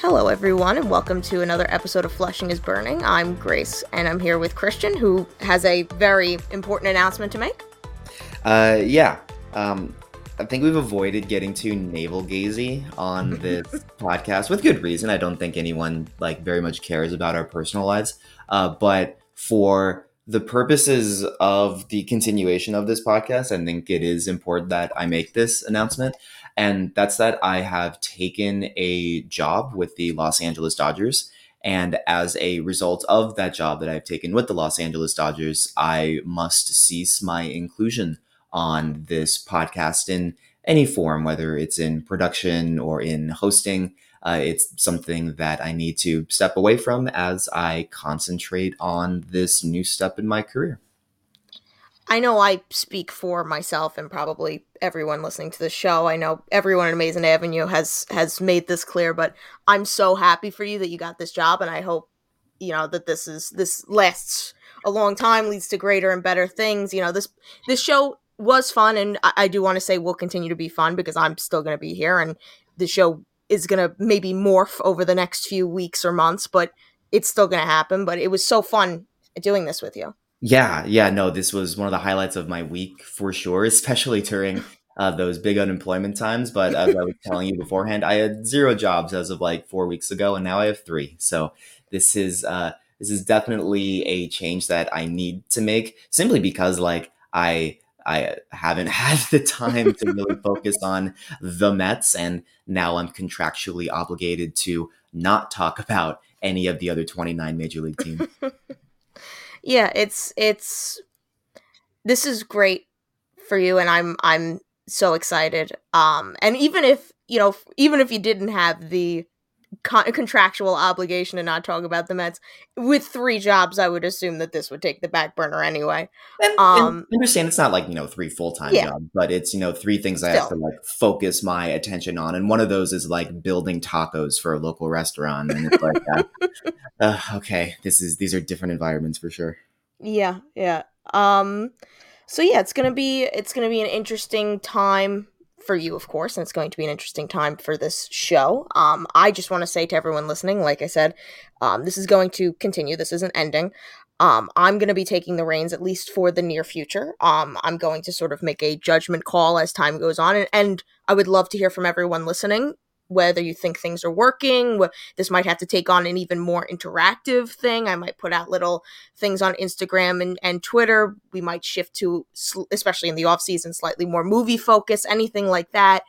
Hello, everyone, and welcome to another episode of Flushing is Burning. I'm Grace, and I'm here with Christian, who has a very important announcement to make. Uh, yeah. Um, I think we've avoided getting too navel gazy on this podcast with good reason. I don't think anyone like very much cares about our personal lives. Uh, but for the purposes of the continuation of this podcast, I think it is important that I make this announcement. And that's that I have taken a job with the Los Angeles Dodgers. And as a result of that job that I've taken with the Los Angeles Dodgers, I must cease my inclusion on this podcast in any form, whether it's in production or in hosting. Uh, it's something that I need to step away from as I concentrate on this new step in my career. I know I speak for myself and probably everyone listening to the show. I know everyone at Amazing Avenue has has made this clear, but I'm so happy for you that you got this job, and I hope you know that this is this lasts a long time, leads to greater and better things. You know this this show was fun, and I, I do want to say will continue to be fun because I'm still going to be here, and the show is going to maybe morph over the next few weeks or months, but it's still going to happen. But it was so fun doing this with you. Yeah, yeah, no, this was one of the highlights of my week for sure, especially during uh, those big unemployment times. But as I was telling you beforehand, I had zero jobs as of like four weeks ago, and now I have three. So this is uh, this is definitely a change that I need to make, simply because like I I haven't had the time to really focus on the Mets, and now I'm contractually obligated to not talk about any of the other 29 major league teams. Yeah, it's it's this is great for you and I'm I'm so excited. Um and even if, you know, even if you didn't have the con- contractual obligation to not talk about the Mets with three jobs, I would assume that this would take the back burner anyway. And, um and understand it's not like, you know, three full-time yeah. jobs, but it's, you know, three things I have to like focus my attention on. And one of those is like building tacos for a local restaurant and it's like uh, uh, okay, this is these are different environments for sure. Yeah, yeah. Um so yeah, it's to be it's going to be an interesting time for you, of course, and it's going to be an interesting time for this show. Um, I just want to say to everyone listening, like I said, um, this is going to continue. This isn't ending. Um, I'm going to be taking the reins at least for the near future. Um, I'm going to sort of make a judgment call as time goes on, and, and I would love to hear from everyone listening whether you think things are working. This might have to take on an even more interactive thing. I might put out little things on Instagram and, and Twitter. We might shift to, especially in the off season, slightly more movie focus, anything like that.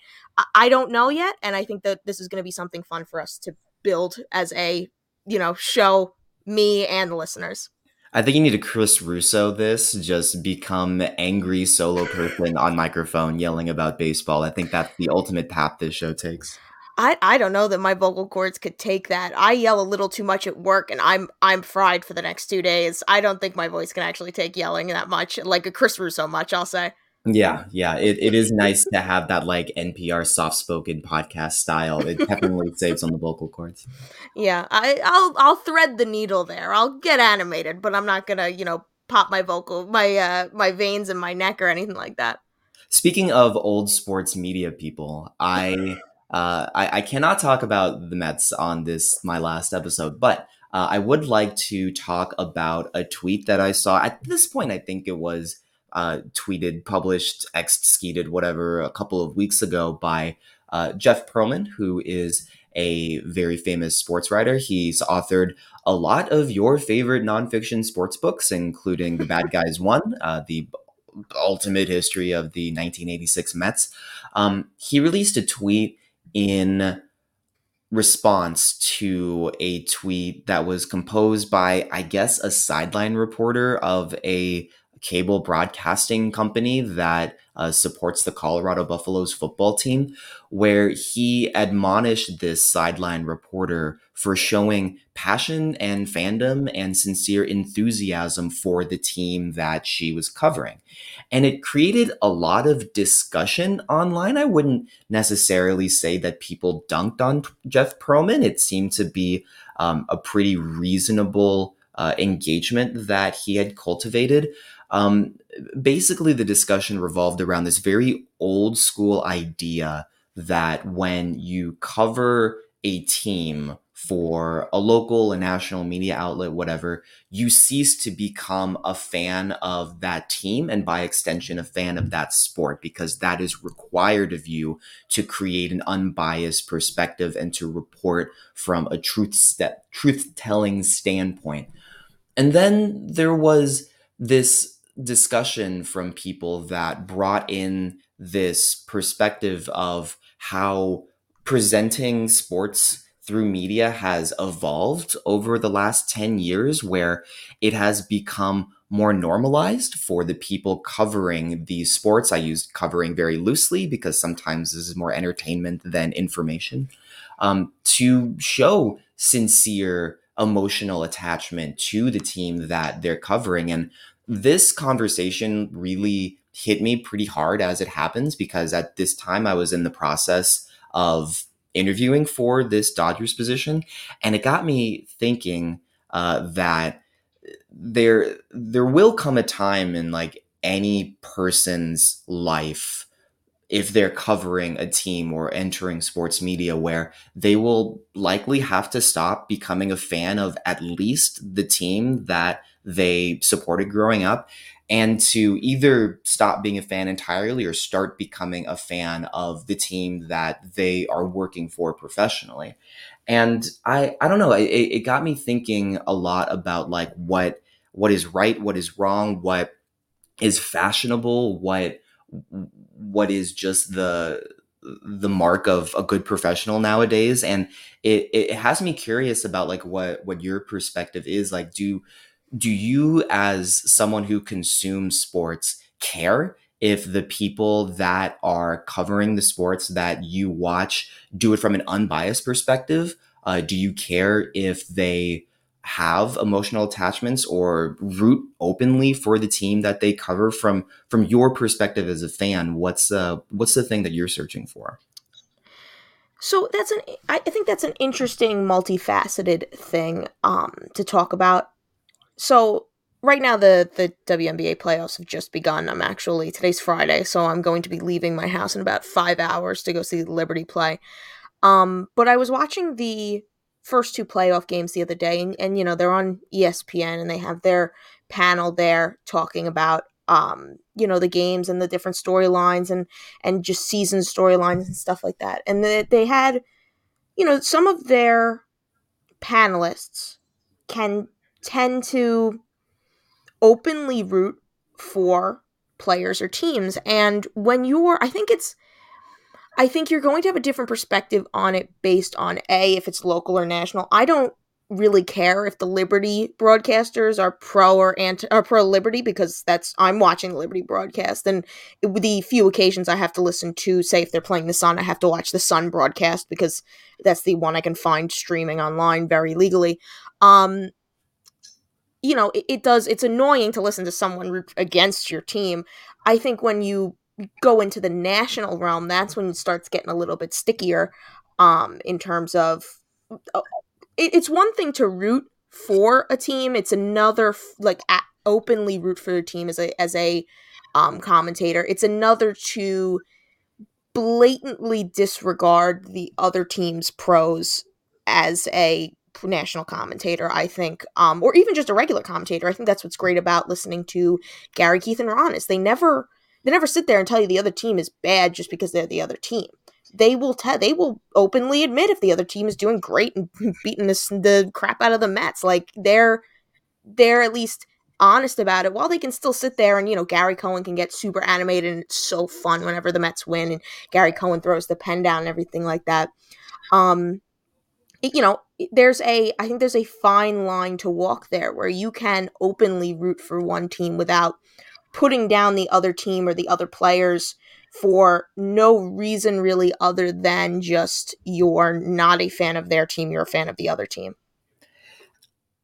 I don't know yet, and I think that this is going to be something fun for us to build as a you know show me and the listeners. I think you need to Chris Russo this, just become angry solo person on microphone yelling about baseball. I think that's the ultimate path this show takes. I, I don't know that my vocal cords could take that. I yell a little too much at work and I'm I'm fried for the next two days. I don't think my voice can actually take yelling that much, like a Chris Russo much, I'll say. Yeah, yeah. It, it is nice to have that like NPR soft spoken podcast style. It definitely saves on the vocal cords. Yeah, I, I'll I'll thread the needle there. I'll get animated, but I'm not gonna, you know, pop my vocal my uh my veins in my neck or anything like that. Speaking of old sports media people, I uh, I, I, cannot talk about the Mets on this my last episode, but uh, I would like to talk about a tweet that I saw. At this point, I think it was uh, tweeted, published, executed, whatever, a couple of weeks ago by uh, Jeff Pearlman, who is a very famous sports writer. He's authored a lot of your favorite nonfiction sports books, including The Bad Guys Won, uh, the ultimate history of the 1986 Mets. Um, he released a tweet in response to a tweet that was composed by, I guess, a sideline reporter of a cable broadcasting company that uh, supports the Colorado Buffaloes football team, where he admonished this sideline reporter for showing passion and fandom and sincere enthusiasm for the team that she was covering. And it created a lot of discussion online. I wouldn't necessarily say that people dunked on Jeff Pearlman. It seemed to be um, a pretty reasonable uh, engagement that he had cultivated. Um, basically, the discussion revolved around this very old school idea that when you cover a team for a local, a national media outlet, whatever, you cease to become a fan of that team and by extension, a fan of that sport because that is required of you to create an unbiased perspective and to report from a truth st- truth telling standpoint. And then there was this discussion from people that brought in this perspective of how presenting sports through media has evolved over the last 10 years, where it has become more normalized for the people covering these sports. I use covering very loosely because sometimes this is more entertainment than information. Um, to show sincere emotional attachment to the team that they're covering. And this conversation really hit me pretty hard as it happens because at this time I was in the process of interviewing for this Dodgers position, and it got me thinking uh, that there there will come a time in like any person's life if they're covering a team or entering sports media where they will likely have to stop becoming a fan of at least the team that they supported growing up and to either stop being a fan entirely or start becoming a fan of the team that they are working for professionally. And I, I don't know, it, it got me thinking a lot about like what, what is right, what is wrong, what is fashionable, what, what is just the, the mark of a good professional nowadays and it, it has me curious about like what what your perspective is like do do you as someone who consumes sports care if the people that are covering the sports that you watch do it from an unbiased perspective? Uh, do you care if they have emotional attachments or root openly for the team that they cover? From from your perspective as a fan what's uh what's the thing that you're searching for? So that's an i think that's an interesting multifaceted thing um to talk about so right now the the WNBA playoffs have just begun. I'm actually today's Friday, so I'm going to be leaving my house in about five hours to go see the Liberty play. Um, but I was watching the first two playoff games the other day, and, and you know they're on ESPN and they have their panel there talking about um, you know the games and the different storylines and and just season storylines and stuff like that. And they, they had you know some of their panelists can tend to openly root for players or teams. And when you're, I think it's, I think you're going to have a different perspective on it based on A, if it's local or national. I don't really care if the Liberty broadcasters are pro or anti or pro Liberty because that's I'm watching Liberty broadcast and the few occasions I have to listen to say if they're playing the Sun I have to watch the Sun broadcast because that's the one I can find streaming online very legally. Um you know, it, it does, it's annoying to listen to someone root against your team. I think when you go into the national realm, that's when it starts getting a little bit stickier um, in terms of. Uh, it, it's one thing to root for a team, it's another, like, openly root for your team as a, as a um, commentator. It's another to blatantly disregard the other team's pros as a national commentator, I think, um, or even just a regular commentator. I think that's what's great about listening to Gary, Keith, and Ron is they never they never sit there and tell you the other team is bad just because they're the other team. They will tell they will openly admit if the other team is doing great and beating this the crap out of the Mets. Like they're they're at least honest about it while they can still sit there and you know Gary Cohen can get super animated and it's so fun whenever the Mets win and Gary Cohen throws the pen down and everything like that. Um you know, there's a I think there's a fine line to walk there where you can openly root for one team without putting down the other team or the other players for no reason really other than just you're not a fan of their team, you're a fan of the other team.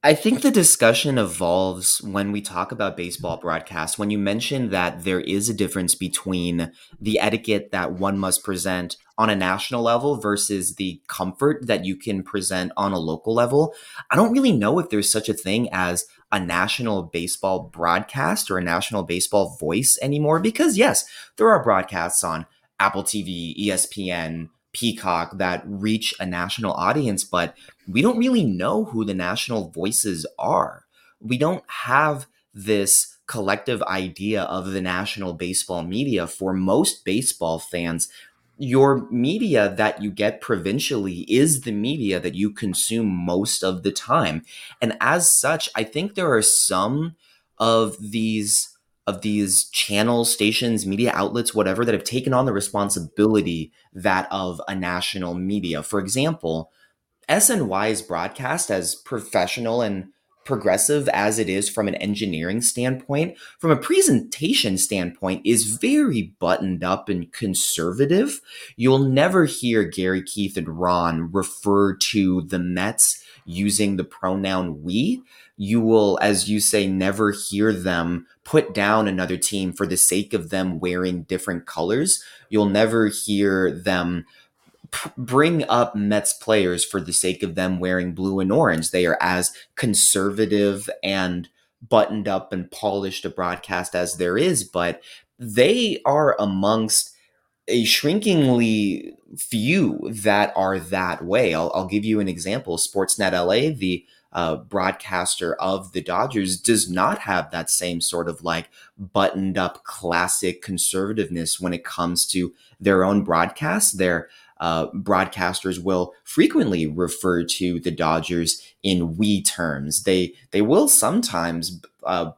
I think the discussion evolves when we talk about baseball broadcasts. When you mention that there is a difference between the etiquette that one must present on a national level versus the comfort that you can present on a local level, I don't really know if there's such a thing as a national baseball broadcast or a national baseball voice anymore. Because, yes, there are broadcasts on Apple TV, ESPN, Peacock that reach a national audience, but we don't really know who the national voices are. We don't have this collective idea of the national baseball media for most baseball fans your media that you get provincially is the media that you consume most of the time. And as such i think there are some of these of these channels stations media outlets whatever that have taken on the responsibility that of a national media. For example sny's broadcast as professional and progressive as it is from an engineering standpoint, from a presentation standpoint, is very buttoned up and conservative. You'll never hear Gary, Keith, and Ron refer to the Mets using the pronoun we. You will, as you say, never hear them put down another team for the sake of them wearing different colors. You'll never hear them bring up Mets players for the sake of them wearing blue and orange. They are as conservative and buttoned up and polished a broadcast as there is, but they are amongst a shrinkingly few that are that way. I'll, I'll give you an example. Sportsnet LA, the uh, broadcaster of the Dodgers, does not have that same sort of like buttoned up classic conservativeness when it comes to their own broadcast. They're uh, broadcasters will frequently refer to the Dodgers in we terms. They they will sometimes uh,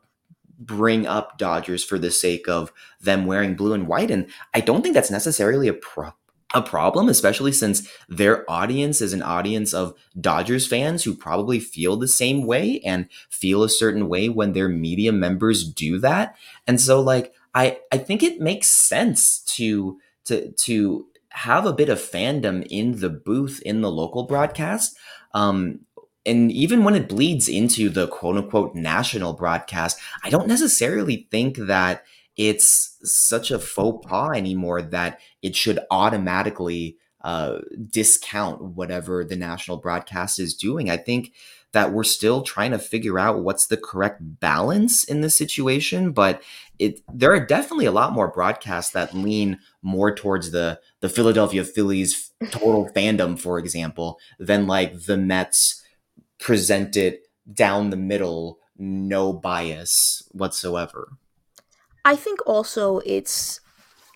bring up Dodgers for the sake of them wearing blue and white, and I don't think that's necessarily a pro- a problem, especially since their audience is an audience of Dodgers fans who probably feel the same way and feel a certain way when their media members do that. And so like I I think it makes sense to to to have a bit of fandom in the booth in the local broadcast. Um, and even when it bleeds into the quote unquote national broadcast, I don't necessarily think that it's such a faux pas anymore that it should automatically uh, discount whatever the national broadcast is doing. I think that we're still trying to figure out what's the correct balance in this situation but it there are definitely a lot more broadcasts that lean more towards the the Philadelphia Phillies total fandom for example than like the Mets presented down the middle no bias whatsoever. I think also it's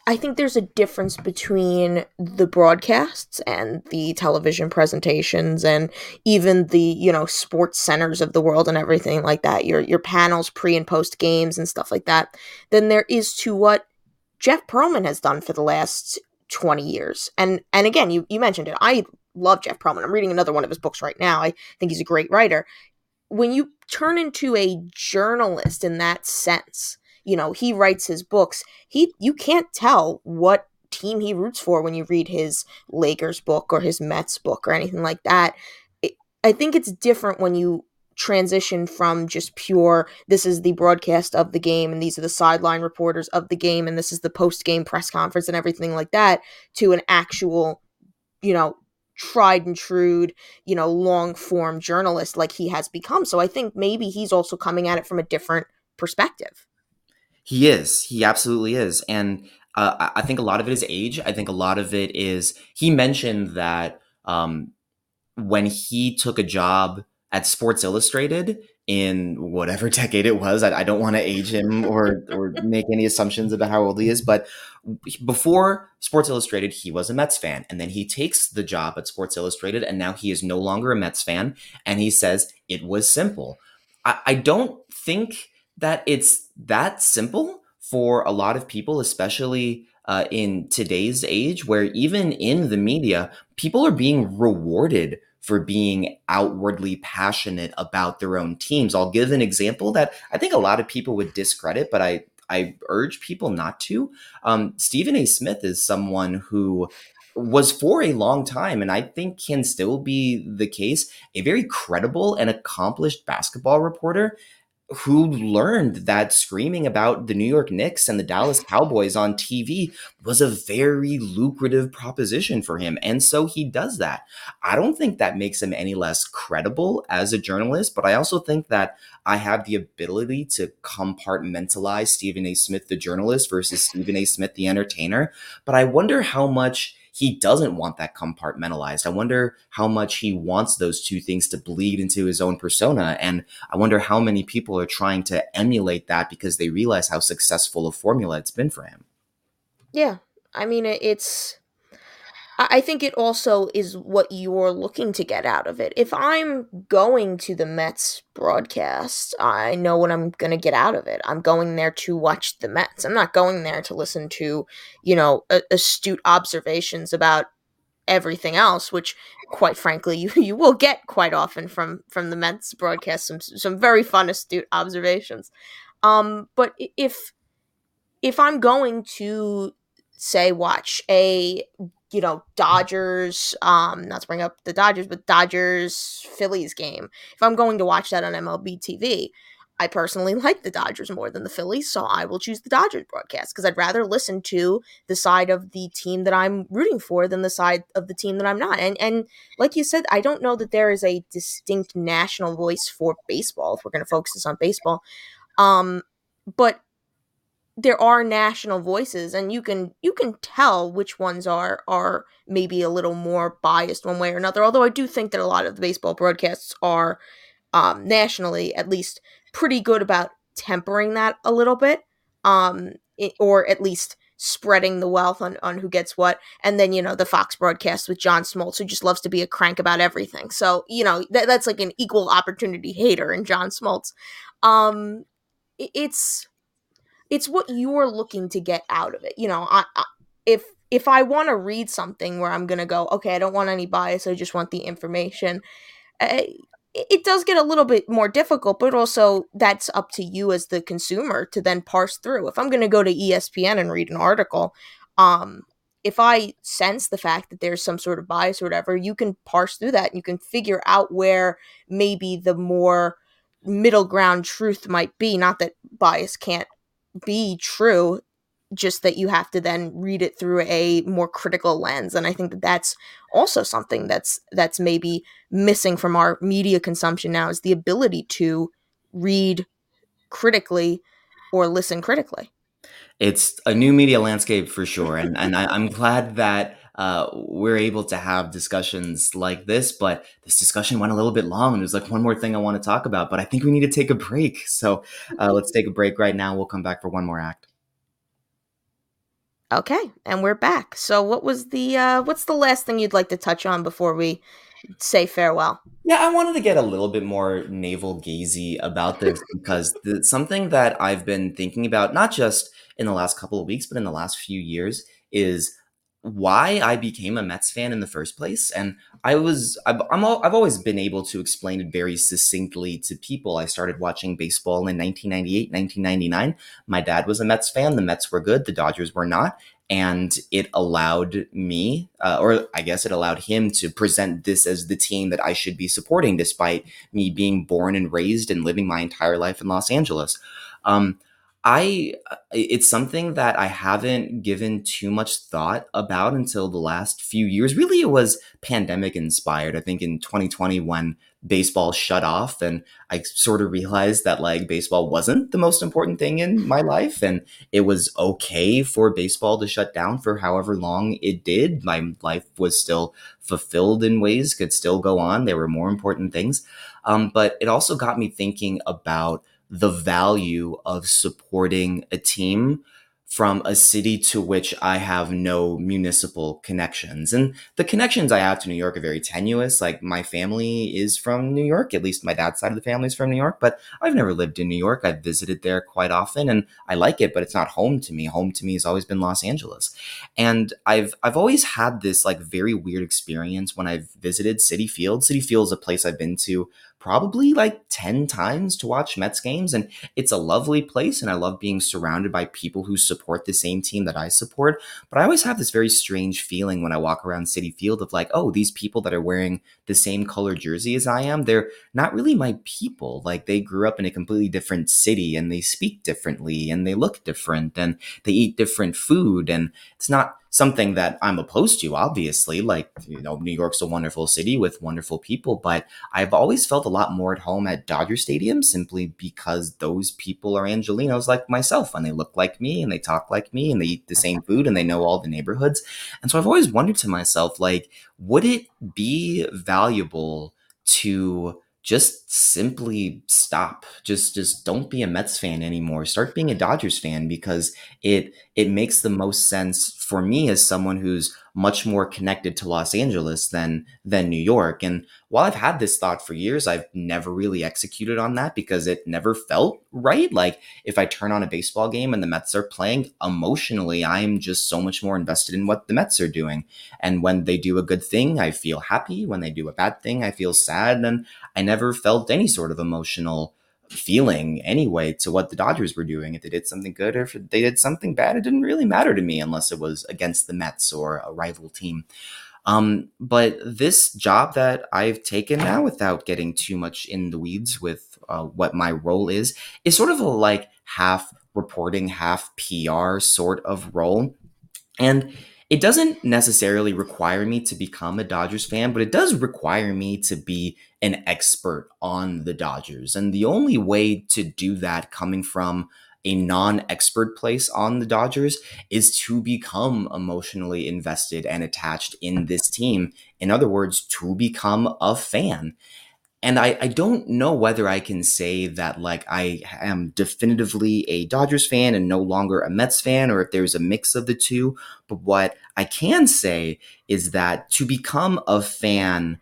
I think there's a difference between the broadcasts and the television presentations and even the, you know, sports centers of the world and everything like that, your your panels pre and post games and stuff like that, than there is to what Jeff Pearlman has done for the last 20 years. And and again, you you mentioned it. I love Jeff Pearlman. I'm reading another one of his books right now. I think he's a great writer. When you turn into a journalist in that sense, you know he writes his books he you can't tell what team he roots for when you read his lakers book or his mets book or anything like that it, i think it's different when you transition from just pure this is the broadcast of the game and these are the sideline reporters of the game and this is the post game press conference and everything like that to an actual you know tried and true you know long form journalist like he has become so i think maybe he's also coming at it from a different perspective he is. He absolutely is. And uh, I think a lot of it is age. I think a lot of it is. He mentioned that um, when he took a job at Sports Illustrated in whatever decade it was, I, I don't want to age him or or make any assumptions about how old he is, but before Sports Illustrated, he was a Mets fan, and then he takes the job at Sports Illustrated, and now he is no longer a Mets fan, and he says it was simple. I, I don't think that it's that simple for a lot of people, especially uh, in today's age, where even in the media, people are being rewarded for being outwardly passionate about their own teams. I'll give an example that I think a lot of people would discredit, but I I urge people not to. Um, Stephen A. Smith is someone who was for a long time, and I think can still be the case, a very credible and accomplished basketball reporter who learned that screaming about the New York Knicks and the Dallas Cowboys on TV was a very lucrative proposition for him. And so he does that. I don't think that makes him any less credible as a journalist, but I also think that I have the ability to compartmentalize Stephen A. Smith, the journalist, versus Stephen A. Smith, the entertainer. But I wonder how much he doesn't want that compartmentalized. I wonder how much he wants those two things to bleed into his own persona. And I wonder how many people are trying to emulate that because they realize how successful a formula it's been for him. Yeah. I mean, it's I think it also is what you're looking to get out of it. If I'm going to the Mets broadcast, I know what I'm going to get out of it. I'm going there to watch the Mets. I'm not going there to listen to, you know, astute observations about everything else, which quite frankly you, you will get quite often from from the Mets broadcast some some very fun astute observations. Um but if if I'm going to say watch a you know, Dodgers, um, not to bring up the Dodgers, but Dodgers Phillies game. If I'm going to watch that on MLB TV, I personally like the Dodgers more than the Phillies, so I will choose the Dodgers broadcast because I'd rather listen to the side of the team that I'm rooting for than the side of the team that I'm not. And and like you said, I don't know that there is a distinct national voice for baseball if we're going to focus this on baseball. Um, but there are national voices and you can you can tell which ones are are maybe a little more biased one way or another although i do think that a lot of the baseball broadcasts are um, nationally at least pretty good about tempering that a little bit um, it, or at least spreading the wealth on, on who gets what and then you know the fox broadcast with john smoltz who just loves to be a crank about everything. So you know that, that's like an equal opportunity hater in john smoltz. Um, it, it's it's what you're looking to get out of it. You know, I, I if if I want to read something where I'm gonna go, okay, I don't want any bias, I just want the information. Uh, it does get a little bit more difficult, but also that's up to you as the consumer to then parse through. If I'm going to go to ESPN and read an article, um, if I sense the fact that there's some sort of bias or whatever, you can parse through that and you can figure out where maybe the more middle ground truth might be. Not that bias can't be true just that you have to then read it through a more critical lens and i think that that's also something that's that's maybe missing from our media consumption now is the ability to read critically or listen critically. It's a new media landscape for sure and, and I, i'm glad that uh, we're able to have discussions like this. But this discussion went a little bit long. And there's like one more thing I want to talk about, but I think we need to take a break. So uh, let's take a break right now. We'll come back for one more act. Okay, and we're back. So, what was the uh, what's the last thing you'd like to touch on before we say farewell? Yeah, I wanted to get a little bit more navel gazy about this because the, something that I've been thinking about, not just in the last couple of weeks, but in the last few years, is why I became a Mets fan in the first place. And I was, I've, I'm all, I've always been able to explain it very succinctly to people. I started watching baseball in 1998, 1999. My dad was a Mets fan. The Mets were good, the Dodgers were not. And it allowed me, uh, or I guess it allowed him to present this as the team that I should be supporting, despite me being born and raised and living my entire life in Los Angeles. Um, I uh, it's something that I haven't given too much thought about until the last few years. Really, it was pandemic inspired. I think in 2020 when baseball shut off and I sort of realized that like baseball wasn't the most important thing in my life and it was okay for baseball to shut down for however long it did. My life was still fulfilled in ways, could still go on. There were more important things. Um, but it also got me thinking about the value of supporting a team from a city to which I have no municipal connections. And the connections I have to New York are very tenuous. Like my family is from New York, at least my dad's side of the family is from New York, but I've never lived in New York. I've visited there quite often and I like it, but it's not home to me. Home to me has always been Los Angeles. And I've I've always had this like very weird experience when I've visited Citi Field. Citi Field is a place I've been to probably like 10 times to watch Mets games. And it's a lovely place. And I love being surrounded by people who support the same team that I support. But I always have this very strange feeling when I walk around Citi Field of like, oh, these people that are wearing the same color jersey as I am, they're not really my people. Like they grew up in a completely different city and they speak differently and they look different and they eat different food. And it's not something that I'm opposed to, obviously. Like, you know, New York's a wonderful city with wonderful people, but I've always felt a lot more at home at Dodger Stadium simply because those people are Angelenos like myself and they look like me and they talk like me and they eat the same food and they know all the neighborhoods. And so I've always wondered to myself, like, would it be valuable to just simply stop just just don't be a Mets fan anymore start being a Dodgers fan because it it makes the most sense for me as someone who's much more connected to Los Angeles than than New York. And while I've had this thought for years, I've never really executed on that because it never felt right. Like if I turn on a baseball game and the Mets are playing, emotionally, I'm just so much more invested in what the Mets are doing. And when they do a good thing, I feel happy. When they do a bad thing, I feel sad. And I never felt any sort of emotional feeling anyway to what the Dodgers were doing. If they did something good or if they did something bad, it didn't really matter to me unless it was against the Mets or a rival team. Um, but this job that I've taken now, without getting too much in the weeds with uh, what my role is, is sort of a like half reporting, half PR sort of role. And it doesn't necessarily require me to become a Dodgers fan, but it does require me to be an expert on the Dodgers. And the only way to do that coming from a non expert place on the Dodgers is to become emotionally invested and attached in this team. In other words, to become a fan and I, I don't know whether I can say that like I am definitively a Dodgers fan and no longer a Mets fan, or if there's a mix of the two. But what I can say is that to become a fan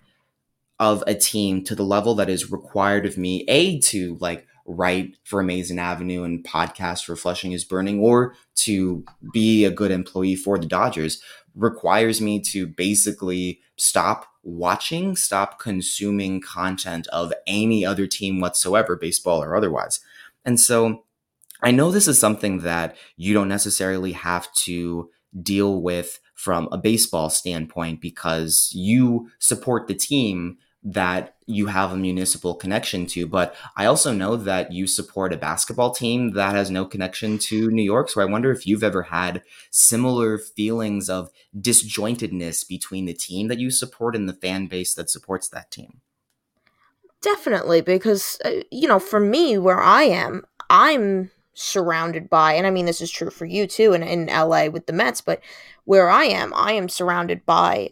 of a team to the level that is required of me, a to like write for Amazing Avenue and podcast for Flushing is Burning, or to be a good employee for the Dodgers, requires me to basically stop watching, stop consuming content of any other team whatsoever, baseball or otherwise. And so I know this is something that you don't necessarily have to deal with from a baseball standpoint because you support the team that you have a municipal connection to. But I also know that you support a basketball team that has no connection to New York. So I wonder if you've ever had similar feelings of disjointedness between the team that you support and the fan base that supports that team. Definitely, because, uh, you know, for me, where I am, I'm surrounded by, and I mean, this is true for you too, in, in LA with the Mets, but where I am, I am surrounded by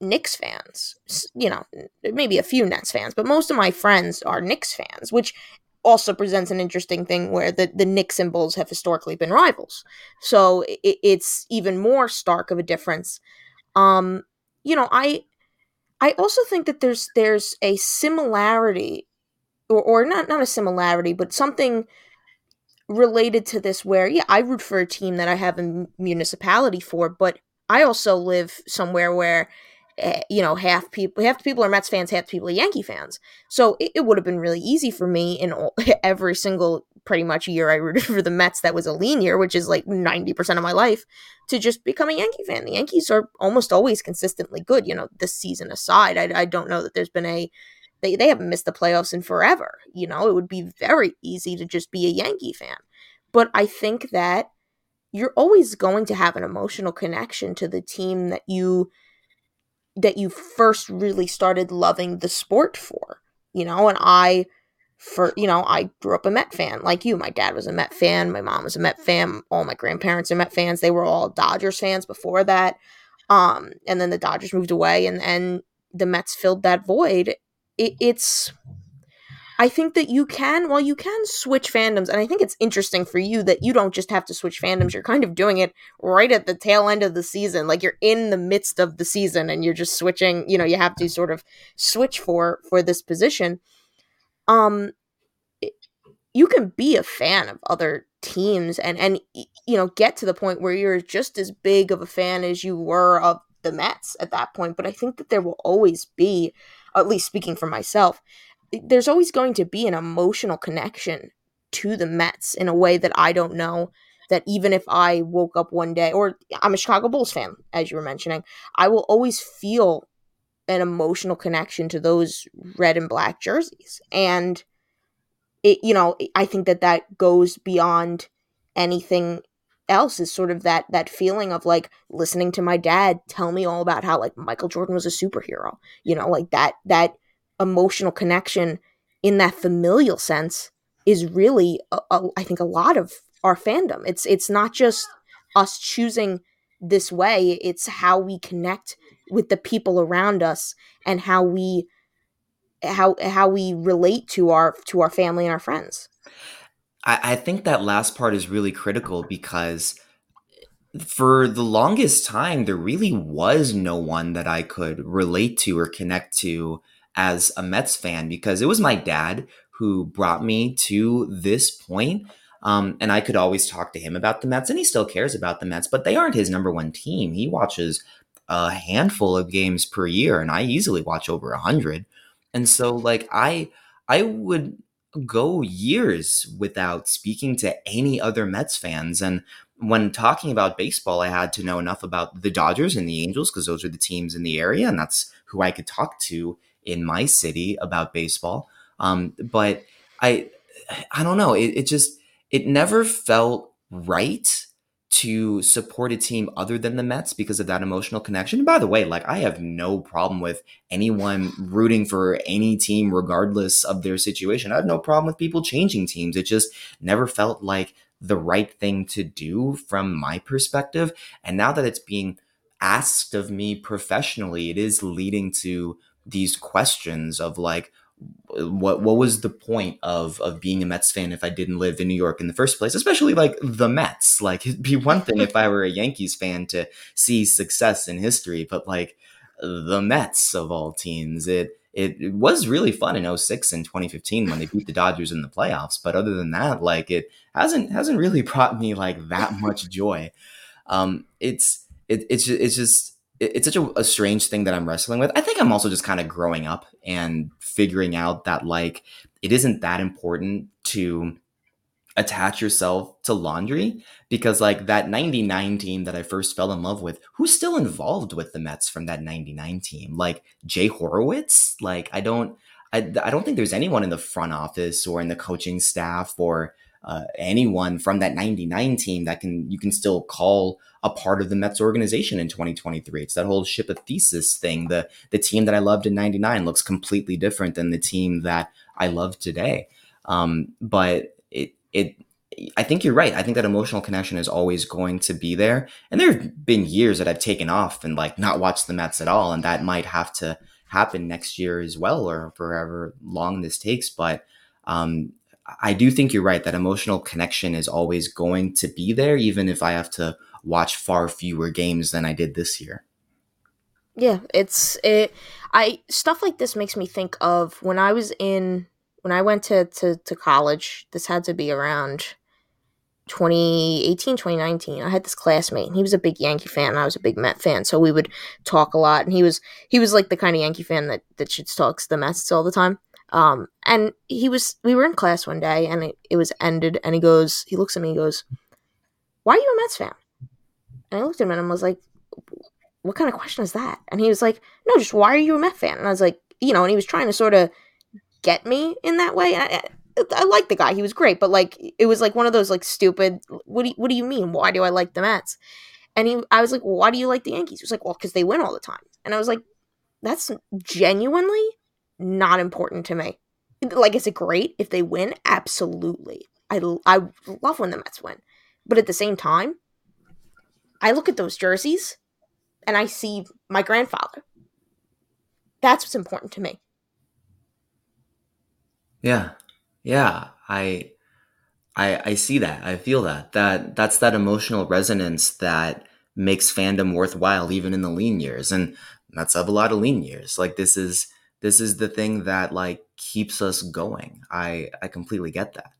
Knicks fans. You know, maybe a few Nets fans, but most of my friends are Knicks fans, which also presents an interesting thing where the, the Knicks and Bulls have historically been rivals. So it, it's even more stark of a difference. Um, you know, I I also think that there's there's a similarity or, or not not a similarity, but something related to this where yeah, I root for a team that I have a municipality for, but I also live somewhere where Eh, you know, half people, half the people are Mets fans, half the people are Yankee fans. So it, it would have been really easy for me in all, every single pretty much year I rooted for the Mets that was a lean year, which is like 90% of my life, to just become a Yankee fan. The Yankees are almost always consistently good, you know, this season aside. I, I don't know that there's been a, they, they haven't missed the playoffs in forever. You know, it would be very easy to just be a Yankee fan. But I think that you're always going to have an emotional connection to the team that you that you first really started loving the sport for, you know, and I for you know, I grew up a Met fan like you. My dad was a Met fan, my mom was a Met fan, all my grandparents are Met fans. They were all Dodgers fans before that. Um, and then the Dodgers moved away and and the Mets filled that void. It, it's I think that you can, well, you can switch fandoms, and I think it's interesting for you that you don't just have to switch fandoms. You're kind of doing it right at the tail end of the season, like you're in the midst of the season, and you're just switching. You know, you have to sort of switch for for this position. Um, you can be a fan of other teams, and and you know get to the point where you're just as big of a fan as you were of the Mets at that point. But I think that there will always be, at least speaking for myself, there's always going to be an emotional connection to the Mets in a way that I don't know that even if I woke up one day, or I'm a Chicago Bulls fan, as you were mentioning, I will always feel an emotional connection to those red and black jerseys. And it, you know, I think that that goes beyond anything else is sort of that that feeling of like listening to my dad tell me all about how like Michael Jordan was a superhero. You know, like that that emotional connection in that familial sense is really a, a, I think a lot of our fandom. It's it's not just us choosing this way, it's how we connect with the people around us and how we how how we relate to our to our family and our friends. I, I think that last part is really critical because for the longest time there really was no one that I could relate to or connect to as a Mets fan because it was my dad who brought me to this point. Um, and I could always talk to him about the Mets, and he still cares about the Mets, but they aren't his number one team. He watches a handful of games per year, and I easily watch over a hundred. And so, like, I I would go years without speaking to any other Mets fans. And when talking about baseball, I had to know enough about the Dodgers and the Angels because those are the teams in the area, and that's who I could talk to in my city about baseball. Um, but I, I don't know. It, it just it never felt right to support a team other than the Mets because of that emotional connection. And by the way, like I have no problem with anyone rooting for any team regardless of their situation. I have no problem with people changing teams. It just never felt like the right thing to do from my perspective. And now that it's being asked of me professionally, it is leading to these questions of like, what what was the point of of being a Mets fan if I didn't live in New York in the first place? Especially like the Mets. Like it'd be one thing if I were a Yankees fan to see success in history, but like the Mets of all teams, it it, it was really fun in 06 and 2015 when they beat the Dodgers in the playoffs. But other than that, like it hasn't hasn't really brought me like that much joy. Um, it's it, it's it's just it's such a, a, strange thing that I'm wrestling with. I think I'm also just kind of growing up and figuring out that like it isn't that important to attach yourself to laundry because like that 99 team that I first fell in love with, who's still involved with the Mets from that 99 team? Like Jay Horwitz? Like I don't I, I don't think there's anyone in the front office or in the coaching staff or uh, anyone from that 99 team that can you can still call a part of the Mets organization in 2023. It's that whole ship of Theseus thing. The the team that I loved in 99 looks completely different than the team that I love today. Um, but it it I think you're right. I think that emotional connection is always going to be there. And there have been years that I've taken off and like not watched the Mets at all. And that might have to happen next year as well, or forever long this takes. But um, I do think you're right that emotional connection is always going to be there, even if I have to watch far fewer games than I did this year. Yeah, it's it. I stuff like this makes me think of when I was in when I went to to, to college. This had to be around 2018 2019 i had this classmate and he was a big yankee fan and i was a big met fan so we would talk a lot and he was he was like the kind of yankee fan that that shit talks the mets all the time um and he was we were in class one day and it, it was ended and he goes he looks at me he goes why are you a mets fan and i looked at him and I was like what kind of question is that and he was like no just why are you a Mets fan and i was like you know and he was trying to sort of get me in that way I, I like the guy. He was great, but like it was like one of those like stupid. What do you, what do you mean? Why do I like the Mets? And he, I was like, well, why do you like the Yankees? He was like, well, because they win all the time. And I was like, that's genuinely not important to me. Like, is it great if they win? Absolutely. I I love when the Mets win, but at the same time, I look at those jerseys and I see my grandfather. That's what's important to me. Yeah, yeah, I I I see that. I feel that. That that's that emotional resonance that makes fandom worthwhile even in the lean years. And that's of a lot of lean years. Like this is this is the thing that like keeps us going. I I completely get that.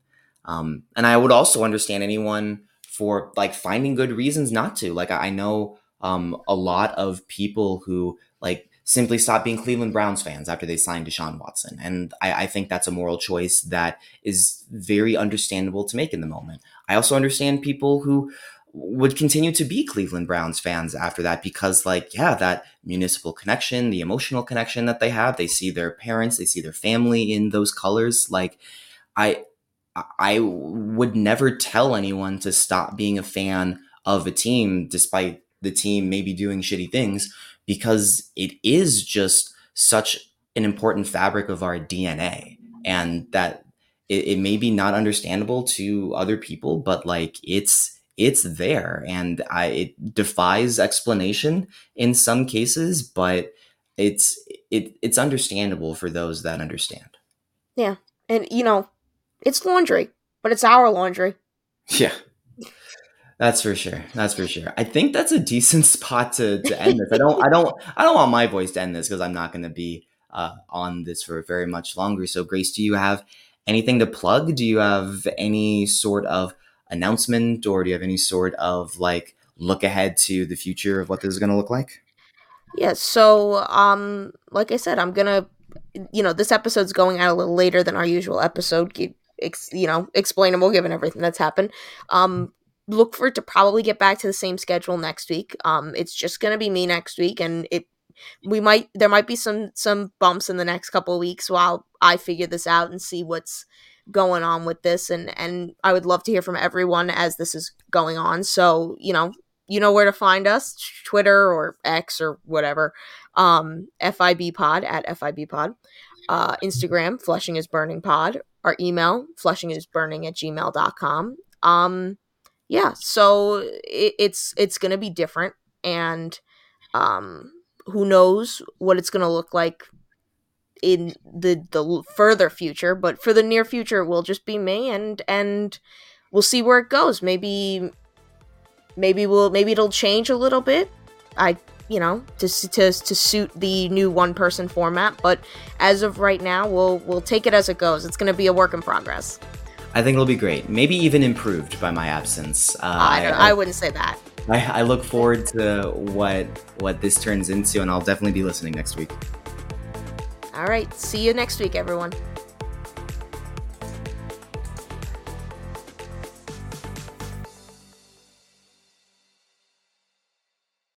Um and I would also understand anyone for like finding good reasons not to. Like I know um a lot of people who like simply stop being Cleveland Browns fans after they signed Deshaun Watson. And I, I, think that's a moral choice that is very understandable to make in the moment. I also understand people who would continue to be Cleveland Browns fans after that because, like, yeah, that municipal connection, the emotional connection that they have, they see their parents, they see their family in those colors. Like, I, I would never tell anyone to stop being a fan of a team despite the team maybe doing shitty things because it is just such an important fabric of our DNA and that it, it may be not understandable to other people but like it's it's there and I it defies explanation in some cases but it's it it's understandable for those that understand. Yeah. And you know, it's laundry, but it's our laundry. Yeah. That's for sure. That's for sure. I think that's a decent spot to, to end this. I don't I don't I don't want my voice to end this because I'm not gonna be uh, on this for very much longer. So Grace, do you have anything to plug? Do you have any sort of announcement or do you have any sort of like look ahead to the future of what this is gonna look like? Yeah, so um like I said, I'm gonna you know, this episode's going out a little later than our usual episode, you know, explainable given everything that's happened. Um look for it to probably get back to the same schedule next week. Um it's just gonna be me next week and it we might there might be some some bumps in the next couple of weeks while I figure this out and see what's going on with this and and I would love to hear from everyone as this is going on. So, you know, you know where to find us twitter or x or whatever um fib pod at fib pod uh instagram flushing is burning pod our email flushing is burning at gmail.com um yeah so it, it's it's gonna be different and um who knows what it's gonna look like in the the further future but for the near future it will just be me and and we'll see where it goes maybe maybe we'll maybe it'll change a little bit. I you know to to to suit the new one person format, but as of right now, we'll we'll take it as it goes. It's going to be a work in progress. I think it'll be great. Maybe even improved by my absence. Uh, I, I, I, wouldn't say that. I, I look forward to what what this turns into, and I'll definitely be listening next week. All right. See you next week, everyone.